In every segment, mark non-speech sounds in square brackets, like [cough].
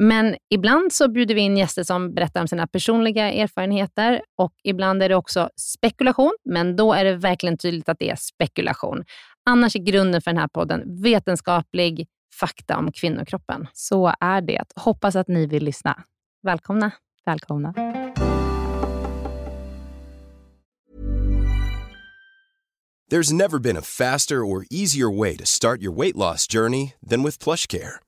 Men ibland så bjuder vi in gäster som berättar om sina personliga erfarenheter och ibland är det också spekulation, men då är det verkligen tydligt att det är spekulation. Annars är grunden för den här podden vetenskaplig fakta om kvinnokroppen. Så är det. Hoppas att ni vill lyssna. Välkomna. Välkomna. There's never been a faster or easier way to start your weight loss journey than with PlushCare.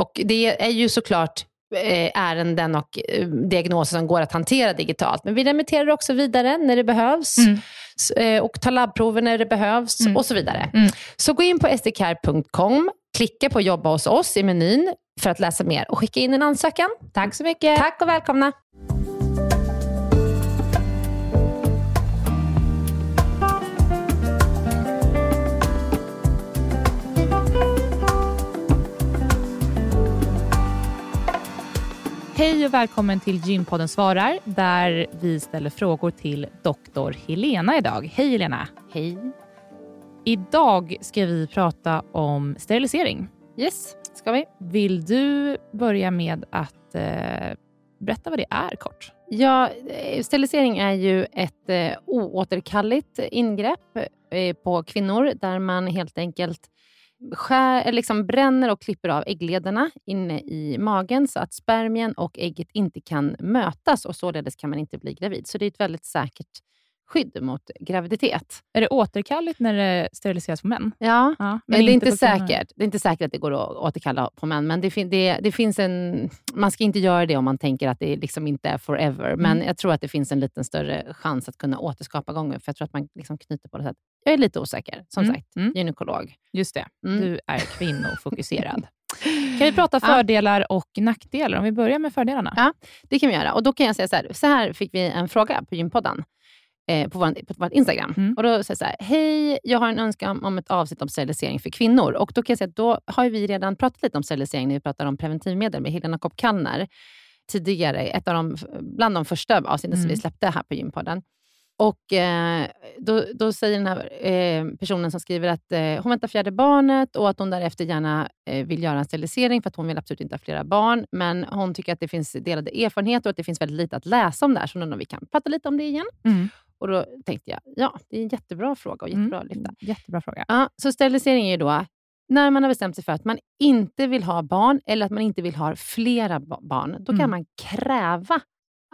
Och det är ju såklart Eh, ärenden och eh, diagnoser som går att hantera digitalt. Men vi remitterar också vidare när det behövs. Mm. Eh, och tar labbprover när det behövs mm. och så vidare. Mm. Så gå in på sdcare.com, klicka på jobba hos oss i menyn för att läsa mer och skicka in en ansökan. Tack så mycket. Tack och välkomna. Hej och välkommen till Gympodden svarar, där vi ställer frågor till doktor Helena idag. Hej Helena! Hej! Idag ska vi prata om sterilisering. Yes, ska vi. Vill du börja med att eh, berätta vad det är kort? Ja, eh, sterilisering är ju ett eh, oåterkalleligt ingrepp eh, på kvinnor där man helt enkelt skär, eh, liksom bränner och klipper av ägglederna inne i magen så att spermien och ägget inte kan mötas och således kan man inte bli gravid. Så det är ett väldigt säkert skydd mot graviditet. Är det återkalligt när det steriliseras på män? Ja, ja men det är, inte säkert. det är inte säkert att det går att återkalla på män. Men det, fin det, det, finns en, man ska inte göra det om man tänker att det liksom inte är forever. Mm. Men jag tror att det finns en liten större chans att kunna återskapa gången. För jag tror att man liksom knyter på det sättet. Jag är lite osäker, som mm. sagt. Mm. Gynekolog. Just det. Mm. Du är kvinnofokuserad. [laughs] Kan vi prata fördelar ja. och nackdelar? Om vi börjar med fördelarna. Ja, det kan vi göra. Och Då kan jag säga så här. Så här fick vi en fråga på Gympodden eh, på, vår, på vårt Instagram. Mm. Och Då säger jag så här, hej, jag har en önskan om ett avsnitt om sterilisering för kvinnor. Och Då kan jag säga att då har vi redan pratat lite om sterilisering när vi pratar om preventivmedel med Helena Kopp tidigare. Ett av de, bland de första avsnitten mm. som vi mm. släppte här på Gympodden. Och eh, då, då, säger den här eh, personen som skriver att eh, hon väntar fjärde barnet och att hon därefter gärna vill göra en sterilisering för att hon vill absolut inte ha flera barn. Men hon tycker att det finns delade erfarenheter och att det finns väldigt lite att läsa om det här, så nu vi kan prata lite om det igen. Mm. Och då tänkte jag, ja, det är en jättebra fråga och jättebra att lyfta. Mm, jättebra fråga. Ja, så sterilisering är ju då när man har bestämt sig för att man inte vill ha barn eller att man inte vill ha flera ba- barn. Då kan Mm. man kräva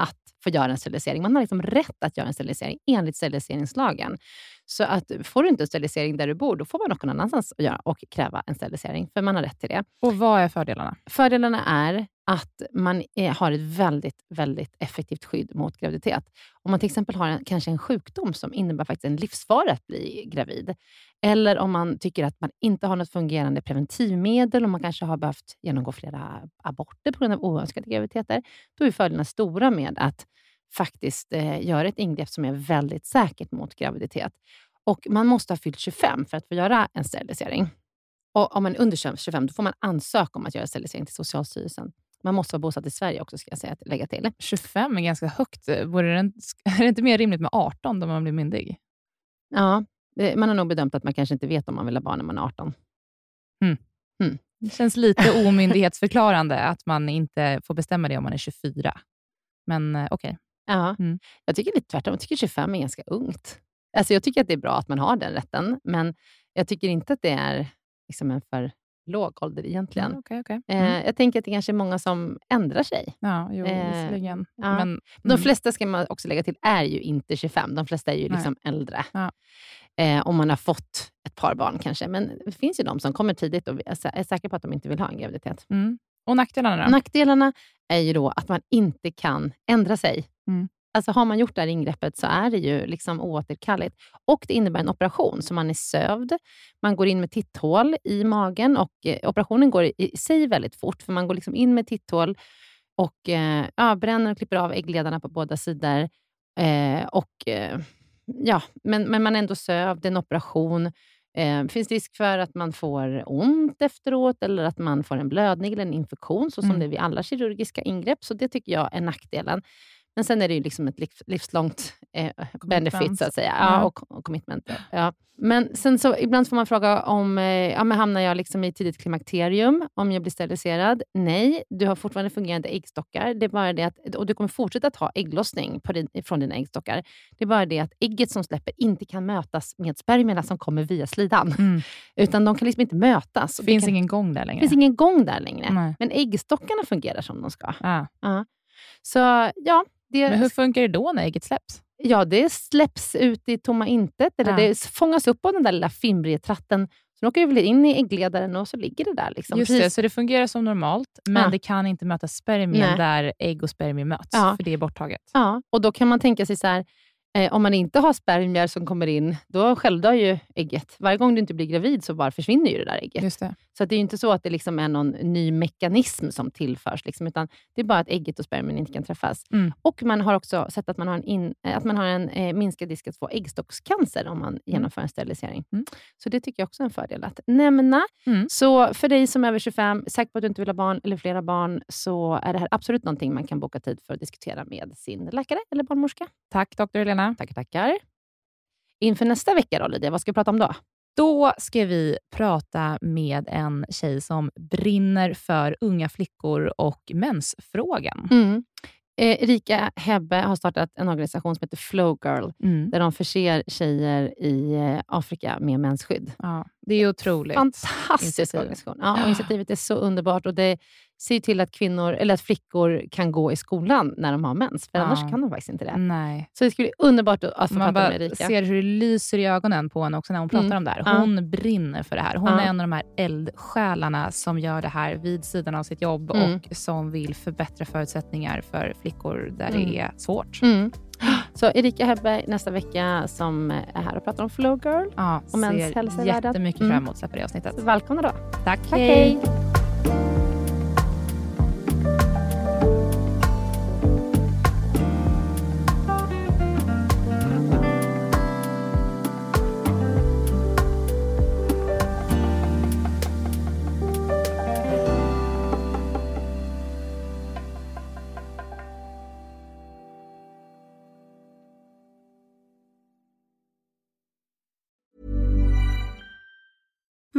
att få göra en sterilisering. Man har liksom rätt att göra en sterilisering enligt steriliseringslagen. Så att får du inte en sterilisering där du bor, då får man någon annanstans och, göra, och kräva en sterilisering, för man har rätt till det. Och vad är fördelarna? Fördelarna är att man är, har ett väldigt, väldigt effektivt skydd mot graviditet. Om man till exempel har en, kanske en sjukdom som innebär faktiskt en livsfara att bli gravid, eller om man tycker att man inte har något fungerande preventivmedel och man kanske har behövt genomgå flera aborter på grund av oönskade graviditeter, då är fördelarna stora med att faktiskt eh, göra ett ingrepp som är väldigt säkert mot graviditet. Och Man måste ha fyllt 25 för att få göra en sterilisering. Och om man är under 25 då får man ansöka om att göra sterilisering till Socialstyrelsen. Man måste vara bosatt i Sverige också, ska jag säga, att lägga till. 25 är ganska högt. Vore det, en, [laughs] är det inte mer rimligt med 18 då man blir myndig? Ja, det- man har nog bedömt att man kanske inte vet om man vill ha barn när man är 18. Det känns lite omyndighetsförklarande att man inte får bestämma det om man är 24. Men eh, okej. Ja, Mm. Jag tycker lite tvärtom. Jag tycker 25 är ganska ungt. Alltså jag tycker att det är bra att man har den rätten, men jag tycker inte att det är liksom en för låg ålder egentligen. Ja, okej, okej. Eh, Mm. Jag tänker att det kanske är många som ändrar sig. Ja, jo, eh, visserligen. ja. Men, De mm. flesta, ska man också lägga till, är ju inte 25. De flesta är ju Nej. liksom äldre. Ja. Eh, om man har fått ett par barn kanske. Men det finns ju de som kommer tidigt och är säkra på att de inte vill ha en graviditet. Mm. Och nackdelarna då? Nackdelarna är ju då att man inte kan ändra sig. Mm. Alltså har man gjort det här ingreppet så är det ju liksom oåterkalleligt. Och det innebär en operation, så man är sövd. Man går in med titthål i magen och eh, operationen går i, i sig väldigt fort, för man går liksom in med titthål och eh, ja, bränner och klipper av äggledarna på båda sidor. Eh, och, eh, ja, men, men man är ändå sövd, det är en operation. Eh, finns risk för att man får ont efteråt eller att man får en blödning eller en infektion, så som Mm. det är vid alla kirurgiska ingrepp. Så det tycker jag är nackdelen. Men sen är det ju liksom ett liv- livslångt eh, benefit, så att säga. Ja, Ja. och, och commitment. Ja. Men sen så, ibland får man fråga om eh, ja, men hamnar jag liksom i tidigt klimakterium om jag blir steriliserad. Nej, du har fortfarande fungerande äggstockar. Det är bara det att, och du kommer fortsätta att ha ägglossning din, från dina äggstockar. Det är bara det att ägget som släpper inte kan mötas med spermierna som kommer via slidan. Mm. [laughs] Utan de kan liksom inte mötas. Det finns kan, ingen gång där längre. finns ingen gång där längre. Nej. Men äggstockarna fungerar som de ska. Ah. Så ja, det, Men hur funkar det då när ägget släpps? Ja, det släpps ut i tomma intet, eller Ja. det fångas upp av den där lilla fimbretratten. Sen åker det väl in i äggledaren och så ligger det där. Liksom. Just det, så det fungerar som normalt, men Ja. det kan inte möta spermien Nej. där ägg och spermier möts, Ja. för det är borttaget. Ja, och då kan man tänka sig så här, eh, om man inte har spermier som kommer in, då självdör ju ägget. Varje gång du inte blir gravid så bara försvinner ju det där ägget. Just det. Så det är ju inte så att det liksom är någon ny mekanism som tillförs, liksom, utan det är bara att ägget och spermien inte kan träffas. Mm. Och man har också sett att man har en, in, eh, att man har en eh, minskad risk att få äggstockscancer om man genomför en sterilisering. Mm. Så det tycker jag också är en fördel att nämna. Mm. Så för dig som är över 25, säker på att du inte vill ha barn eller flera barn, så är det här absolut någonting man kan boka tid för att diskutera med sin läkare eller barnmorska. Tack doktor Helena. Tackar, tackar. Inför nästa vecka då, Lydia, vad ska vi prata om då? Då ska vi prata med en tjej som brinner för unga flickor och mensfrågan. Mm. Eh, Erika Hebbe har startat en organisation som heter Flow Girl, Mm. där de förser tjejer i eh, Afrika med mensskydd. Ja, det är otroligt. Fantastisk initiativ. organisation. Ja, och initiativet är så underbart och det ser till att, kvinnor, eller att flickor kan gå i skolan när de har mens, för Ja. annars kan de faktiskt inte det. Nej. Så det skulle bli underbart att få Man prata med Erika. ser hur det lyser i ögonen på henne också när hon pratar Mm. om det här. Ja. Hon brinner för det här. Hon Ja. är en av de här eldsjälarna som gör det här vid sidan av sitt jobb Mm. och som vill förbättra förutsättningar för flickor där Mm. det är svårt. Mm. Så Erika Hebbe nästa vecka som är här och pratar om Flow Girl. Ja, Och ser jättemycket Mm. fram emot att släppa det avsnittet. Välkomna då. Tack, Tack, hej.